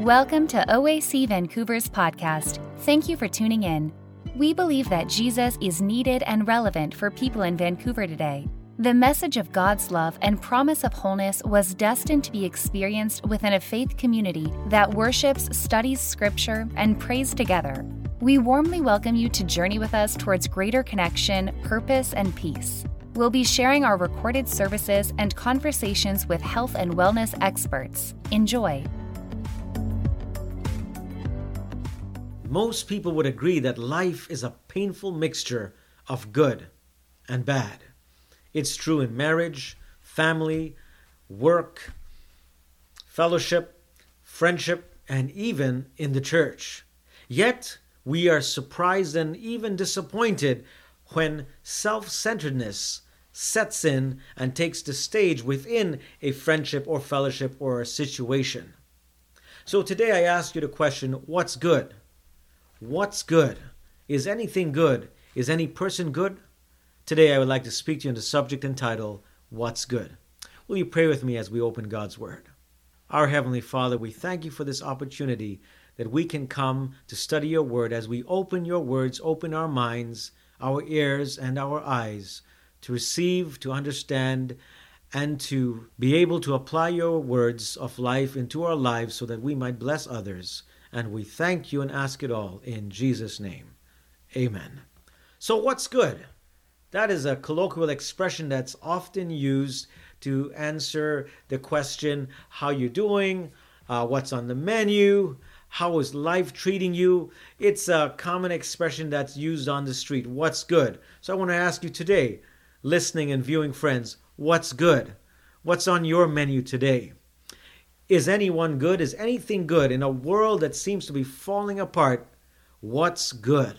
Welcome to OAC Vancouver's podcast. Thank you for tuning in. We believe that Jesus is needed and relevant for people in Vancouver today. The message of God's love and promise of wholeness was destined to be experienced within a faith community that worships, studies scripture, and prays together. We warmly welcome you to journey with us towards greater connection, purpose, and peace. We'll be sharing our recorded services and conversations with health and wellness experts. Enjoy. Most people would agree that life is a painful mixture of good and bad. It's true in marriage, family, work, fellowship, friendship, and even in the church. Yet, we are surprised and even disappointed when self centeredness sets in and takes the stage within a friendship or fellowship or a situation. So today I ask you the question what's good? What's good? Is anything good? Is any person good? Today I would like to speak to you on the subject entitled What's Good? Will you pray with me as we open God's Word? Our Heavenly Father, we thank you for this opportunity that we can come to study your Word as we open your words, open our minds, our ears, and our eyes to receive, to understand, and to be able to apply your words of life into our lives so that we might bless others. And we thank you and ask it all in Jesus' name. Amen. So, what's good? That is a colloquial expression that's often used to answer the question, How you doing? Uh, what's on the menu? How is life treating you? It's a common expression that's used on the street. What's good? So I want to ask you today, listening and viewing friends, what's good? What's on your menu today? Is anyone good? Is anything good in a world that seems to be falling apart? What's good?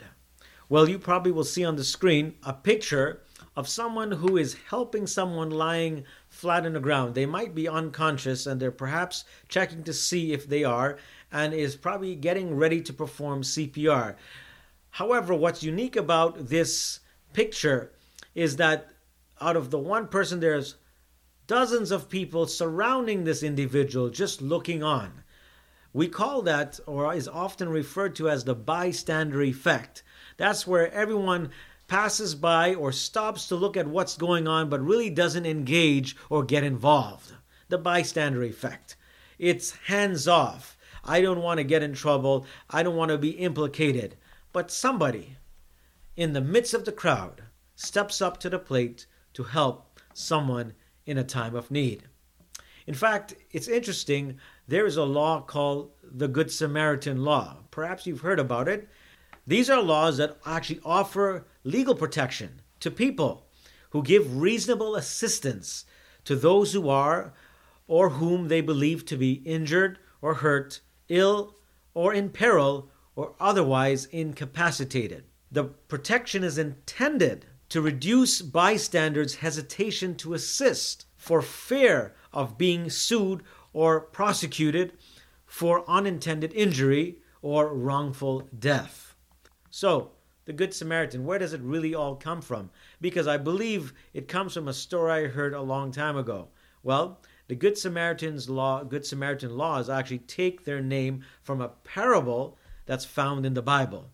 Well, you probably will see on the screen a picture of someone who is helping someone lying flat on the ground. They might be unconscious and they're perhaps checking to see if they are and is probably getting ready to perform CPR. However, what's unique about this picture is that out of the one person, there's dozens of people surrounding this individual just looking on. We call that, or is often referred to as the bystander effect. That's where everyone passes by or stops to look at what's going on but really doesn't engage or get involved. The bystander effect. It's hands off. I don't want to get in trouble. I don't want to be implicated. But somebody in the midst of the crowd steps up to the plate to help someone in a time of need. In fact, it's interesting, there is a law called the Good Samaritan Law. Perhaps you've heard about it. These are laws that actually offer legal protection to people who give reasonable assistance to those who are or whom they believe to be injured or hurt, ill or in peril, or otherwise incapacitated. The protection is intended to reduce bystanders' hesitation to assist for fear of being sued or prosecuted for unintended injury or wrongful death. So, the Good Samaritan, where does it really all come from? Because I believe it comes from a story I heard a long time ago. Well, the Good Samaritan's law, Good Samaritan laws actually take their name from a parable that's found in the Bible,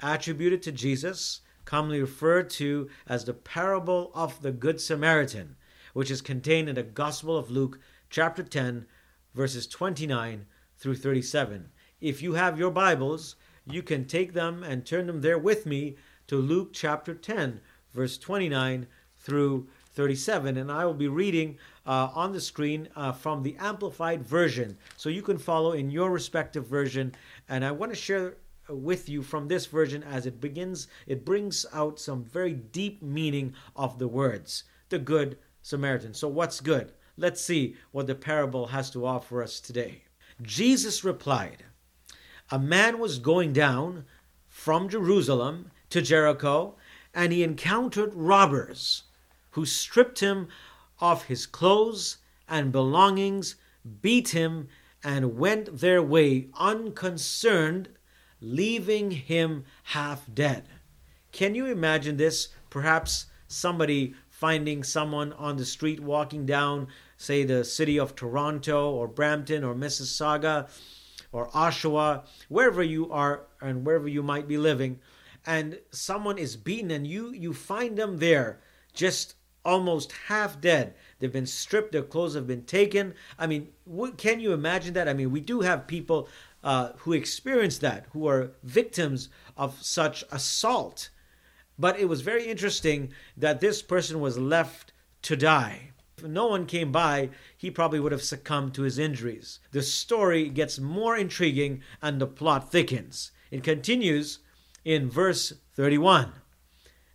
attributed to Jesus, commonly referred to as the parable of the Good Samaritan, which is contained in the Gospel of Luke, chapter 10, verses 29 through 37. If you have your Bibles, you can take them and turn them there with me to Luke chapter 10, verse 29 through 37. And I will be reading uh, on the screen uh, from the Amplified Version. So you can follow in your respective version. And I want to share with you from this version as it begins, it brings out some very deep meaning of the words, the Good Samaritan. So, what's good? Let's see what the parable has to offer us today. Jesus replied, a man was going down from Jerusalem to Jericho, and he encountered robbers who stripped him of his clothes and belongings, beat him, and went their way unconcerned, leaving him half dead. Can you imagine this? Perhaps somebody finding someone on the street walking down, say, the city of Toronto or Brampton or Mississauga or Oshawa, wherever you are and wherever you might be living, and someone is beaten and you you find them there just almost half dead. They've been stripped, their clothes have been taken. I mean, what, can you imagine that? I mean, we do have people uh, who experience that, who are victims of such assault. But it was very interesting that this person was left to die. If no one came by, he probably would have succumbed to his injuries. The story gets more intriguing and the plot thickens. It continues in verse 31.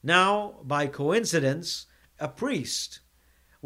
Now, by coincidence, a priest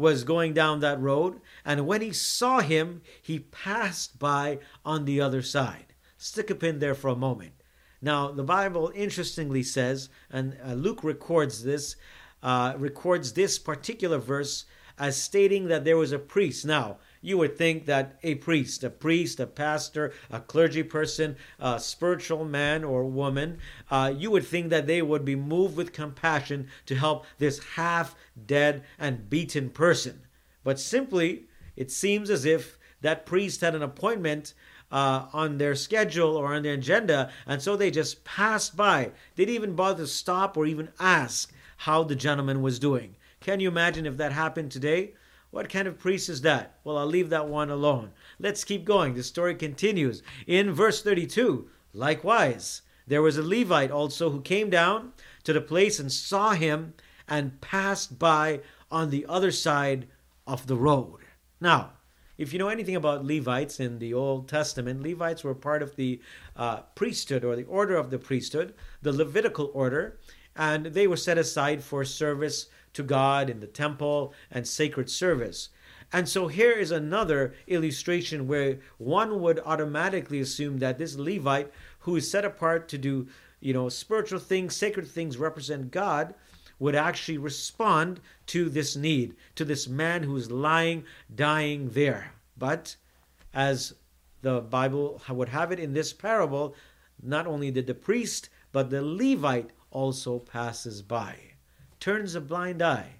was going down that road, and when he saw him, he passed by on the other side. Stick a pin there for a moment. Now, the Bible interestingly says, and uh, Luke records this, uh, records this particular verse as stating that there was a priest. Now, you would think that a priest, a priest, a pastor, a clergy person, a spiritual man or woman, uh, you would think that they would be moved with compassion to help this half dead and beaten person. But simply, it seems as if that priest had an appointment uh, on their schedule or on their agenda, and so they just passed by. They didn't even bother to stop or even ask how the gentleman was doing. Can you imagine if that happened today? What kind of priest is that? Well, I'll leave that one alone. Let's keep going. The story continues. In verse 32, likewise, there was a Levite also who came down to the place and saw him and passed by on the other side of the road. Now, if you know anything about Levites in the Old Testament, Levites were part of the uh, priesthood or the order of the priesthood, the Levitical order, and they were set aside for service to God in the temple and sacred service. And so here is another illustration where one would automatically assume that this Levite, who is set apart to do, you know, spiritual things, sacred things, represent God, would actually respond to this need, to this man who is lying, dying there. But as the Bible would have it in this parable, not only did the priest, but the Levite also passes by turns a blind eye.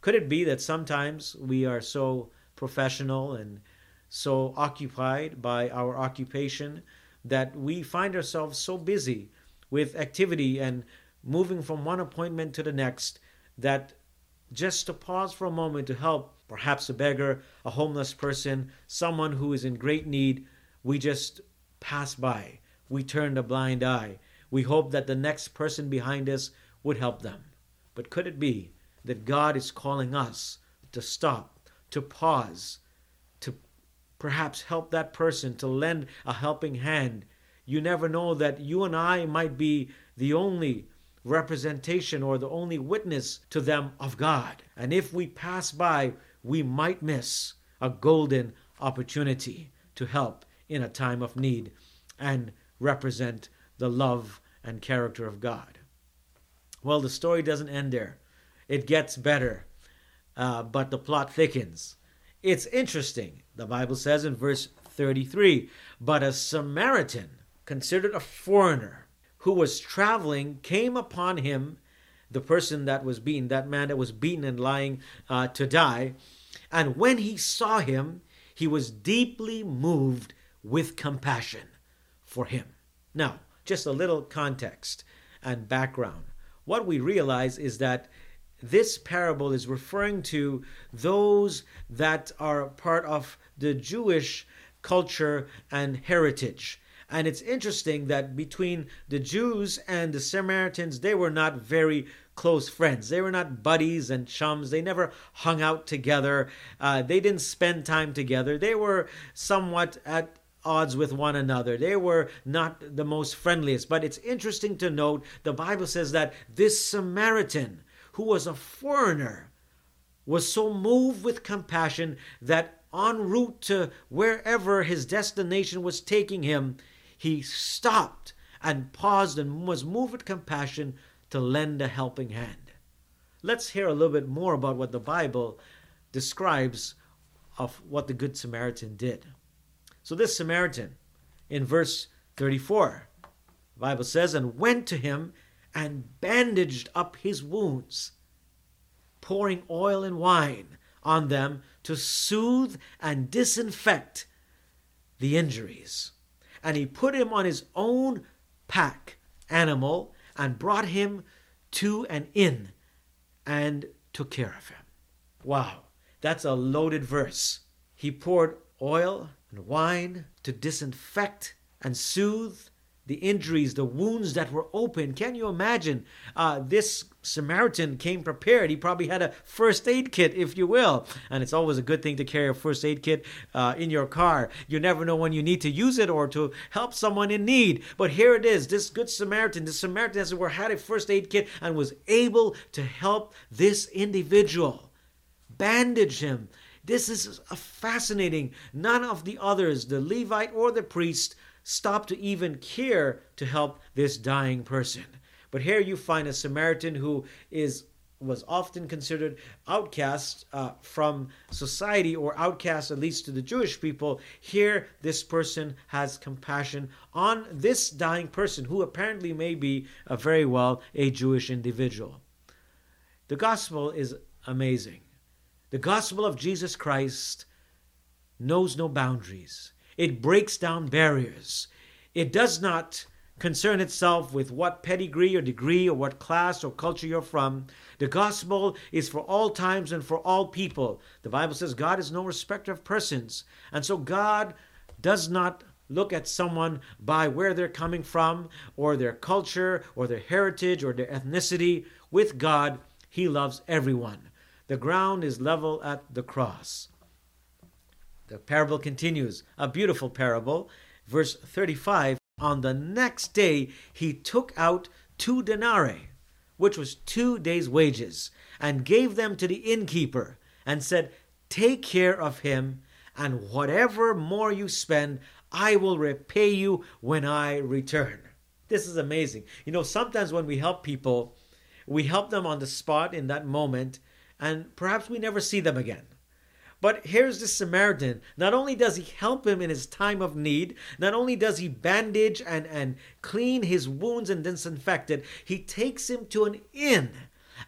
Could it be that sometimes we are so professional and so occupied by our occupation that we find ourselves so busy with activity and moving from one appointment to the next that just to pause for a moment to help perhaps a beggar, a homeless person, someone who is in great need, we just pass by. We turn a blind eye. We hope that the next person behind us would help them. But could it be that God is calling us to stop, to pause, to perhaps help that person, to lend a helping hand? You never know that you and I might be the only representation or the only witness to them of God. And if we pass by, we might miss a golden opportunity to help in a time of need and represent the love and character of God. Well, the story doesn't end there. It gets better, uh, but the plot thickens. It's interesting. The Bible says in verse 33 But a Samaritan, considered a foreigner, who was traveling, came upon him, the person that was beaten, that man that was beaten and lying uh, to die. And when he saw him, he was deeply moved with compassion for him. Now, just a little context and background what we realize is that this parable is referring to those that are part of the Jewish culture and heritage. And it's interesting that between the Jews and the Samaritans, they were not very close friends. They were not buddies and chums. They never hung out together. Uh, they didn't spend time together. They were somewhat at odds with one another. They were not the most friendliest. But it's interesting to note the Bible says that this Samaritan, who was a foreigner, was so moved with compassion that en route to wherever his destination was taking him, he stopped and paused and was moved with compassion to lend a helping hand. Let's hear a little bit more about what the Bible describes of what the Good Samaritan did. So this Samaritan in verse 34, the Bible says, and went to him and bandaged up his wounds, pouring oil and wine on them to soothe and disinfect the injuries. and he put him on his own pack animal and brought him to an inn and took care of him. Wow, that's a loaded verse. He poured oil and wine to disinfect and soothe the injuries, the wounds that were open. Can you imagine? Uh, this Samaritan came prepared. He probably had a first aid kit, if you will. And it's always a good thing to carry a first aid kit uh, in your car. You never know when you need to use it or to help someone in need. But here it is this Good Samaritan, this Samaritan, as it were, had a first aid kit and was able to help this individual, bandage him. This is fascinating. None of the others, the Levite or the priest, stopped to even care to help this dying person. But here you find a Samaritan who is was often considered outcast uh, from society or outcast at least to the Jewish people. Here, this person has compassion on this dying person who apparently may be very well a Jewish individual. The gospel is amazing. The gospel of Jesus Christ knows no boundaries. It breaks down barriers. It does not concern itself with what pedigree or degree or what class or culture you're from. The gospel is for all times and for all people. The Bible says God is no respecter of persons. And so God does not look at someone by where they're coming from or their culture or their heritage or their ethnicity. With God, He loves everyone. The ground is level at the cross. The parable continues, a beautiful parable. Verse 35 On the next day he took out two denarii, which was two days' wages, and gave them to the innkeeper, and said, Take care of him, and whatever more you spend, I will repay you when I return. This is amazing. You know, sometimes when we help people, we help them on the spot in that moment, and perhaps we never see them again. But here's the Samaritan. Not only does he help him in his time of need, not only does he bandage and, and clean his wounds and disinfect it, he takes him to an inn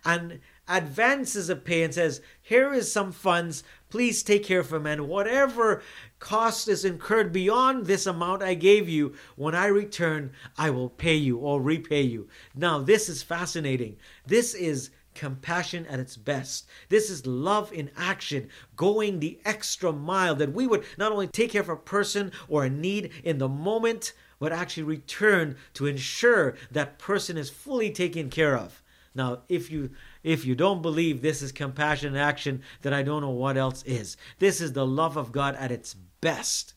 and advances a pay and says, Here is some funds. Please take care of him. And whatever cost is incurred beyond this amount I gave you, when I return, I will pay you or repay you. Now, this is fascinating. This is compassion at its best. This is love in action, going the extra mile that we would not only take care of a person or a need in the moment, but actually return to ensure that person is fully taken care of. Now, if you if you don't believe this is compassion in action, then I don't know what else is. This is the love of God at its best.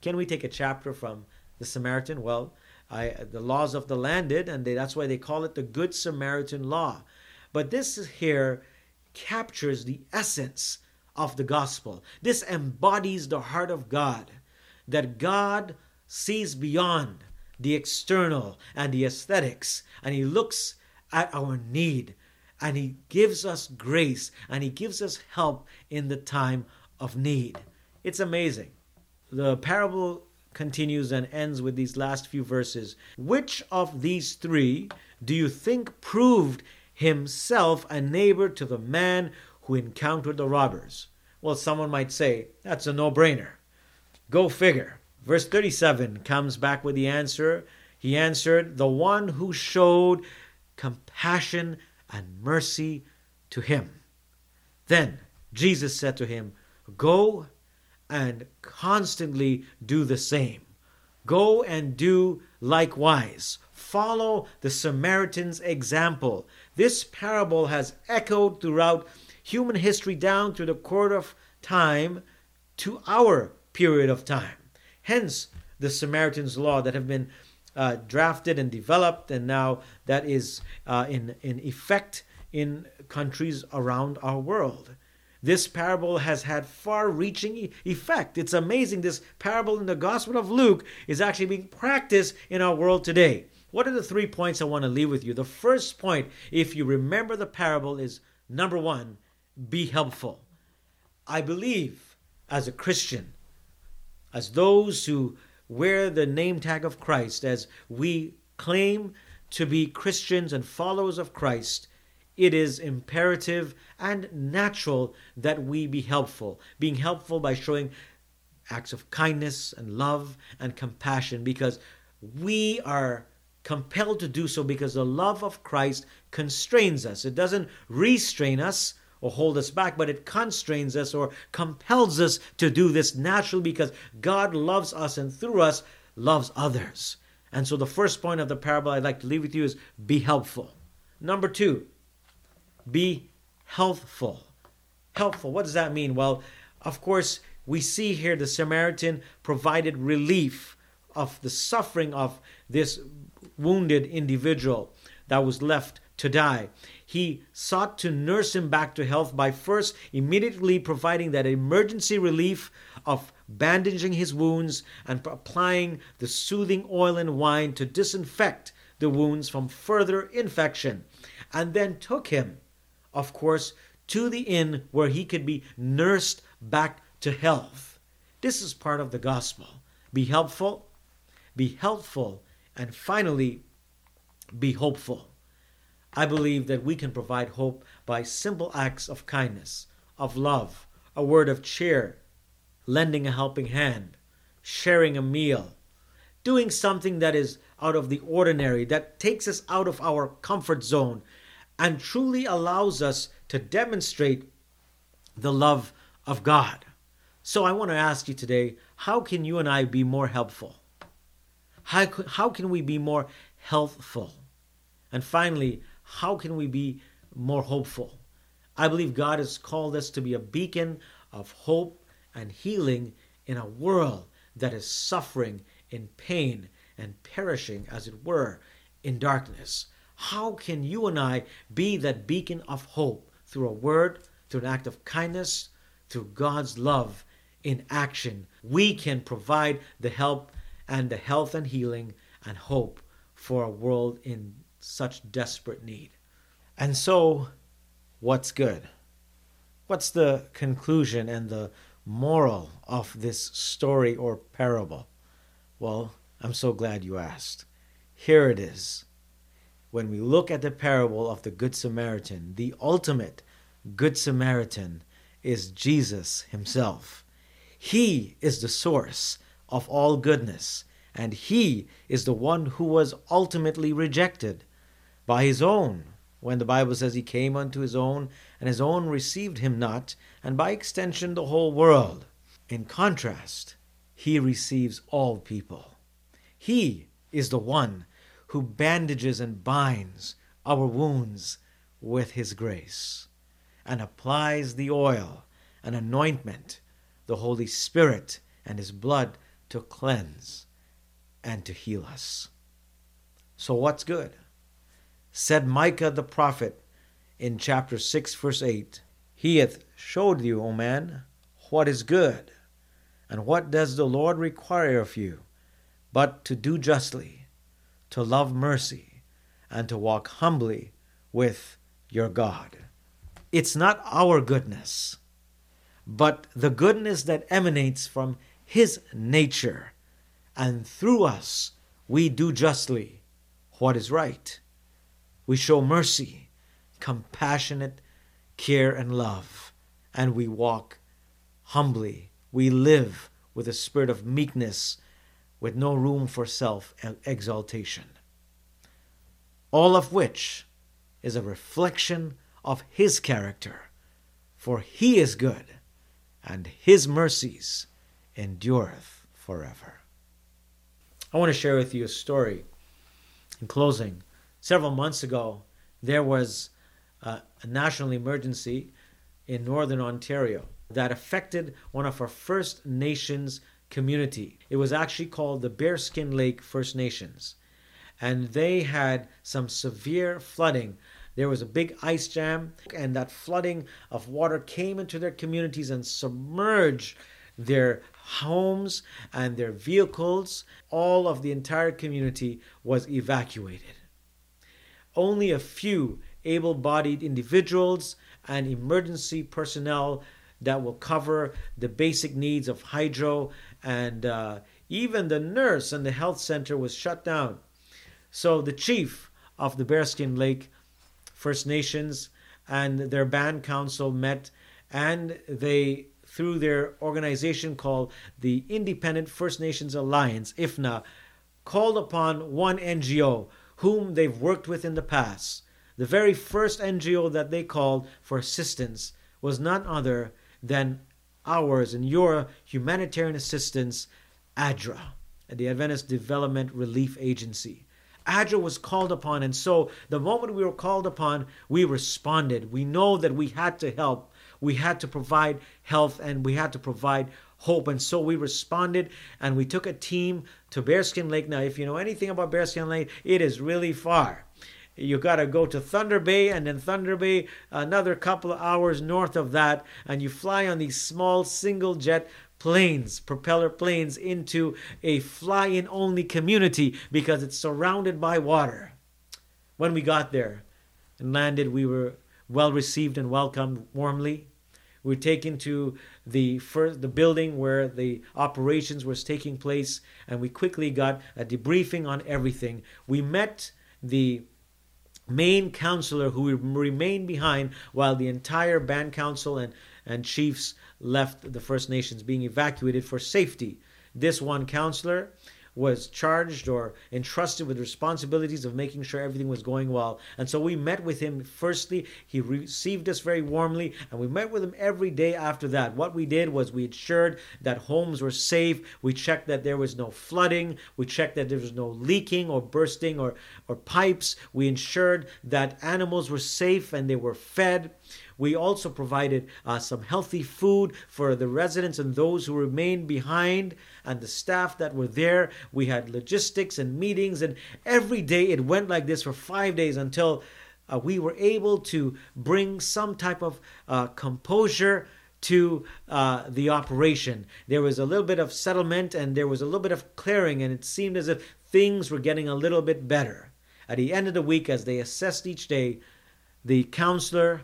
Can we take a chapter from the Samaritan? Well, I, the laws of the land did, and they, that's why they call it the Good Samaritan law. But this here captures the essence of the gospel. This embodies the heart of God, that God sees beyond the external and the aesthetics, and He looks at our need, and He gives us grace, and He gives us help in the time of need. It's amazing. The parable continues and ends with these last few verses. Which of these three do you think proved himself a neighbor to the man who encountered the robbers. Well, someone might say, that's a no brainer. Go figure. Verse 37 comes back with the answer. He answered, The one who showed compassion and mercy to him. Then Jesus said to him, Go and constantly do the same. Go and do likewise. Follow the Samaritan's example. This parable has echoed throughout human history down through the court of time to our period of time. Hence, the Samaritan's law that have been uh, drafted and developed, and now that is uh, in, in effect in countries around our world. This parable has had far reaching effect. It's amazing. This parable in the Gospel of Luke is actually being practiced in our world today. What are the three points I want to leave with you? The first point, if you remember the parable, is number one, be helpful. I believe as a Christian, as those who wear the name tag of Christ, as we claim to be Christians and followers of Christ, it is imperative and natural that we be helpful. Being helpful by showing acts of kindness and love and compassion because we are compelled to do so because the love of Christ constrains us. It doesn't restrain us or hold us back, but it constrains us or compels us to do this naturally because God loves us and through us loves others. And so the first point of the parable I'd like to leave with you is be helpful. Number two, be healthful. Helpful. What does that mean? Well, of course, we see here the Samaritan provided relief of the suffering of this wounded individual that was left to die. He sought to nurse him back to health by first immediately providing that emergency relief of bandaging his wounds and applying the soothing oil and wine to disinfect the wounds from further infection, and then took him, of course, to the inn where he could be nursed back to health. This is part of the gospel. Be helpful, be helpful, and finally, be hopeful. I believe that we can provide hope by simple acts of kindness, of love, a word of cheer, lending a helping hand, sharing a meal, doing something that is out of the ordinary, that takes us out of our comfort zone, and truly allows us to demonstrate the love of God. So I want to ask you today how can you and I be more helpful? How, how can we be more healthful? And finally, how can we be more hopeful? I believe God has called us to be a beacon of hope and healing in a world that is suffering in pain and perishing, as it were, in darkness. How can you and I be that beacon of hope through a word, through an act of kindness, through God's love in action? We can provide the help and the health and healing and hope for a world in such desperate need. And so, what's good? What's the conclusion and the moral of this story or parable? Well, I'm so glad you asked. Here it is. When we look at the parable of the Good Samaritan, the ultimate Good Samaritan is Jesus Himself. He is the source of all goodness, and He is the one who was ultimately rejected by His own when the Bible says He came unto His own, and His own received Him not, and by extension the whole world. In contrast, He receives all people. He is the one who bandages and binds our wounds with His grace and applies the oil and anointment, the Holy Spirit and His blood to cleanse and to heal us. So, what's good? Said Micah the prophet in chapter 6, verse 8 He hath showed you, O man, what is good, and what does the Lord require of you, but to do justly, to love mercy, and to walk humbly with your God. It's not our goodness, but the goodness that emanates from His nature, and through us we do justly what is right. We show mercy, compassionate care, and love, and we walk humbly. We live with a spirit of meekness with no room for self exaltation. All of which is a reflection of His character, for He is good, and His mercies endureth forever. I want to share with you a story in closing. Several months ago, there was uh, a national emergency in northern Ontario that affected one of our First Nations community. It was actually called the Bearskin Lake First Nations. And they had some severe flooding. There was a big ice jam, and that flooding of water came into their communities and submerged their homes and their vehicles. All of the entire community was evacuated. Only a few able bodied individuals and emergency personnel that will cover the basic needs of hydro and uh, even the nurse and the health center was shut down. So the chief of the Bearskin Lake First Nations and their band council met and they through their organization called the Independent First Nations Alliance, IFNA, called upon one NGO whom they've worked with in the past. The very first NGO that they called for assistance was none other than ours and your humanitarian assistance, ADRA, the Adventist Development Relief Agency. ADRA was called upon, and so the moment we were called upon, we responded. We know that we had to help, we had to provide health, and we had to provide hope. And so we responded and we took a team to Bearskin Lake. Now, if you know anything about Bearskin Lake, it is really far. You got to go to Thunder Bay and then Thunder Bay, another couple of hours north of that, and you fly on these small single jet planes, propeller planes, into a fly in only community because it's surrounded by water. When we got there and landed, we were well received and welcomed warmly. We were taken to the first the building where the operations was taking place, and we quickly got a debriefing on everything. We met the main counselor who remained behind while the entire band council and, and chiefs left the First Nations being evacuated for safety. This one counselor was charged or entrusted with responsibilities of making sure everything was going well. And so we met with him firstly. He received us very warmly, and we met with him every day after that. What we did was we ensured that homes were safe. We checked that there was no flooding. We checked that there was no leaking or bursting or, or pipes. We ensured that animals were safe and they were fed. We also provided uh, some healthy food for the residents and those who remained behind and the staff that were there. We had logistics and meetings, and every day it went like this for five days until uh, we were able to bring some type of uh, composure to uh, the operation. There was a little bit of settlement and there was a little bit of clearing, and it seemed as if things were getting a little bit better. At the end of the week, as they assessed each day, the counselor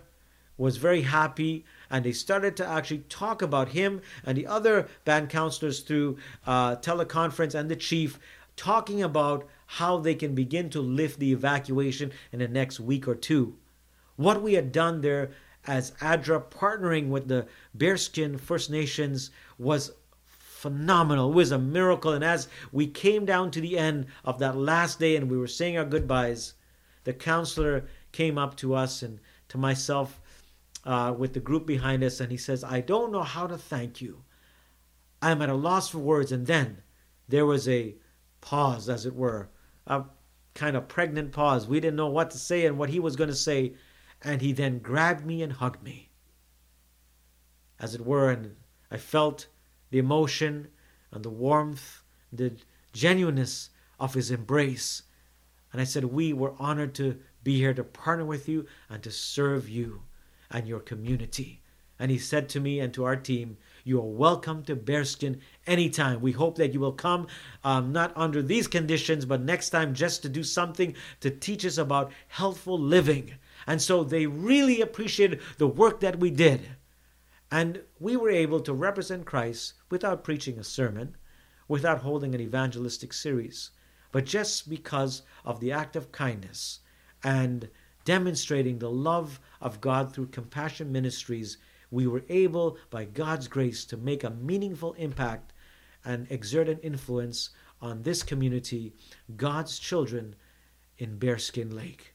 was very happy and they started to actually talk about him and the other band counselors through uh, teleconference and the chief talking about how they can begin to lift the evacuation in the next week or two. What we had done there as ADRA partnering with the Bearskin First Nations was phenomenal. It was a miracle. And as we came down to the end of that last day and we were saying our goodbyes, the counselor came up to us and to myself uh, with the group behind us, and he says, I don't know how to thank you. I'm at a loss for words. And then there was a pause, as it were, a kind of pregnant pause. We didn't know what to say and what he was going to say. And he then grabbed me and hugged me, as it were, and I felt the emotion and the warmth, the genuineness of his embrace. And I said, We were honored to be here to partner with you and to serve you and your community. And he said to me and to our team, You are welcome to Bearskin anytime. We hope that you will come, um, not under these conditions, but next time just to do something to teach us about healthful living. And so they really appreciated the work that we did. And we were able to represent Christ without preaching a sermon, without holding an evangelistic series, but just because of the act of kindness and demonstrating the love of God through Compassion Ministries, we were able, by God's grace, to make a meaningful impact and exert an influence on this community, God's children in Bearskin Lake.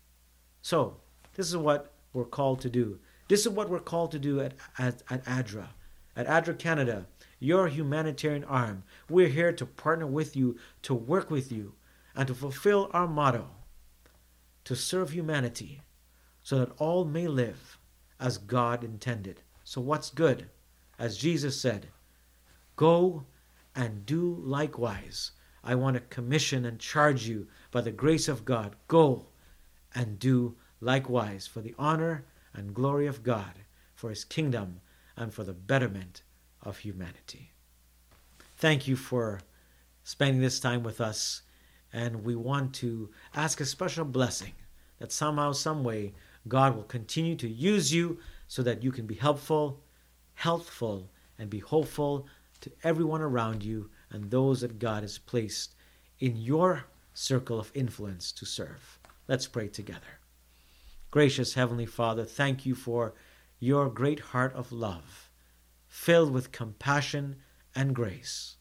So, this is what we're called to do. This is what we're called to do at, at, at ADRA. At ADRA Canada, your humanitarian arm, we're here to partner with you, to work with you, and to fulfill our motto to serve humanity so that all may live as God intended. So, what's good? As Jesus said, go and do likewise. I want to commission and charge you by the grace of God. Go and do likewise for the honor and glory of God, for his kingdom, and for the betterment of humanity. Thank you for spending this time with us and we want to ask a special blessing that somehow, some way, God will continue to use you so that you can be helpful, healthful, and be hopeful to everyone around you and those that God has placed in your circle of influence to serve. Let's pray together. Gracious Heavenly Father, thank you for your great heart of love. filled with compassion and grace.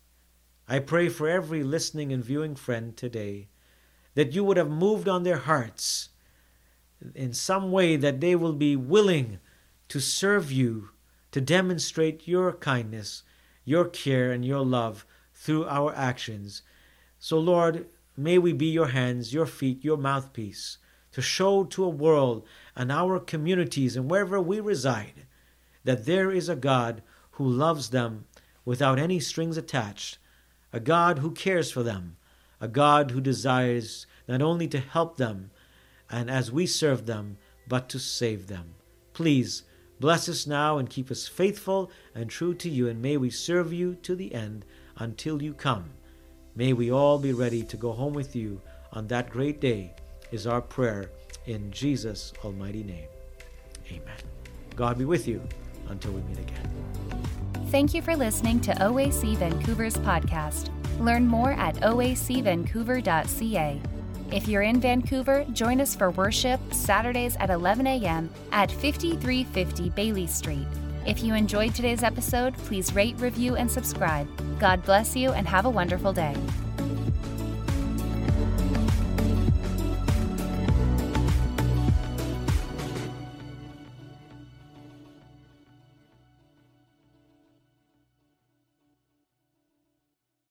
I pray for every listening and viewing friend today that you would have moved on their hearts in some way that they will be willing to serve you, to demonstrate your kindness, your care, and your love through our actions. So, Lord, may we be your hands, your feet, your mouthpiece to show to a world and our communities and wherever we reside that there is a God who loves them without any strings attached, a God who cares for them, a God who desires not only to help them and as we serve them, but to save them. Please bless us now and keep us faithful and true to you, and may we serve you to the end until you come. May we all be ready to go home with you on that great day, is our prayer in Jesus' almighty name. Amen. God be with you until we meet again. Thank you for listening to OAC Vancouver's podcast. Learn more at oacvancouver.ca. If you're in Vancouver, join us for worship Saturdays at 11 a.m. at 5350 Baillie Street. If you enjoyed today's episode, please rate, review, and subscribe. God bless you and have a wonderful day.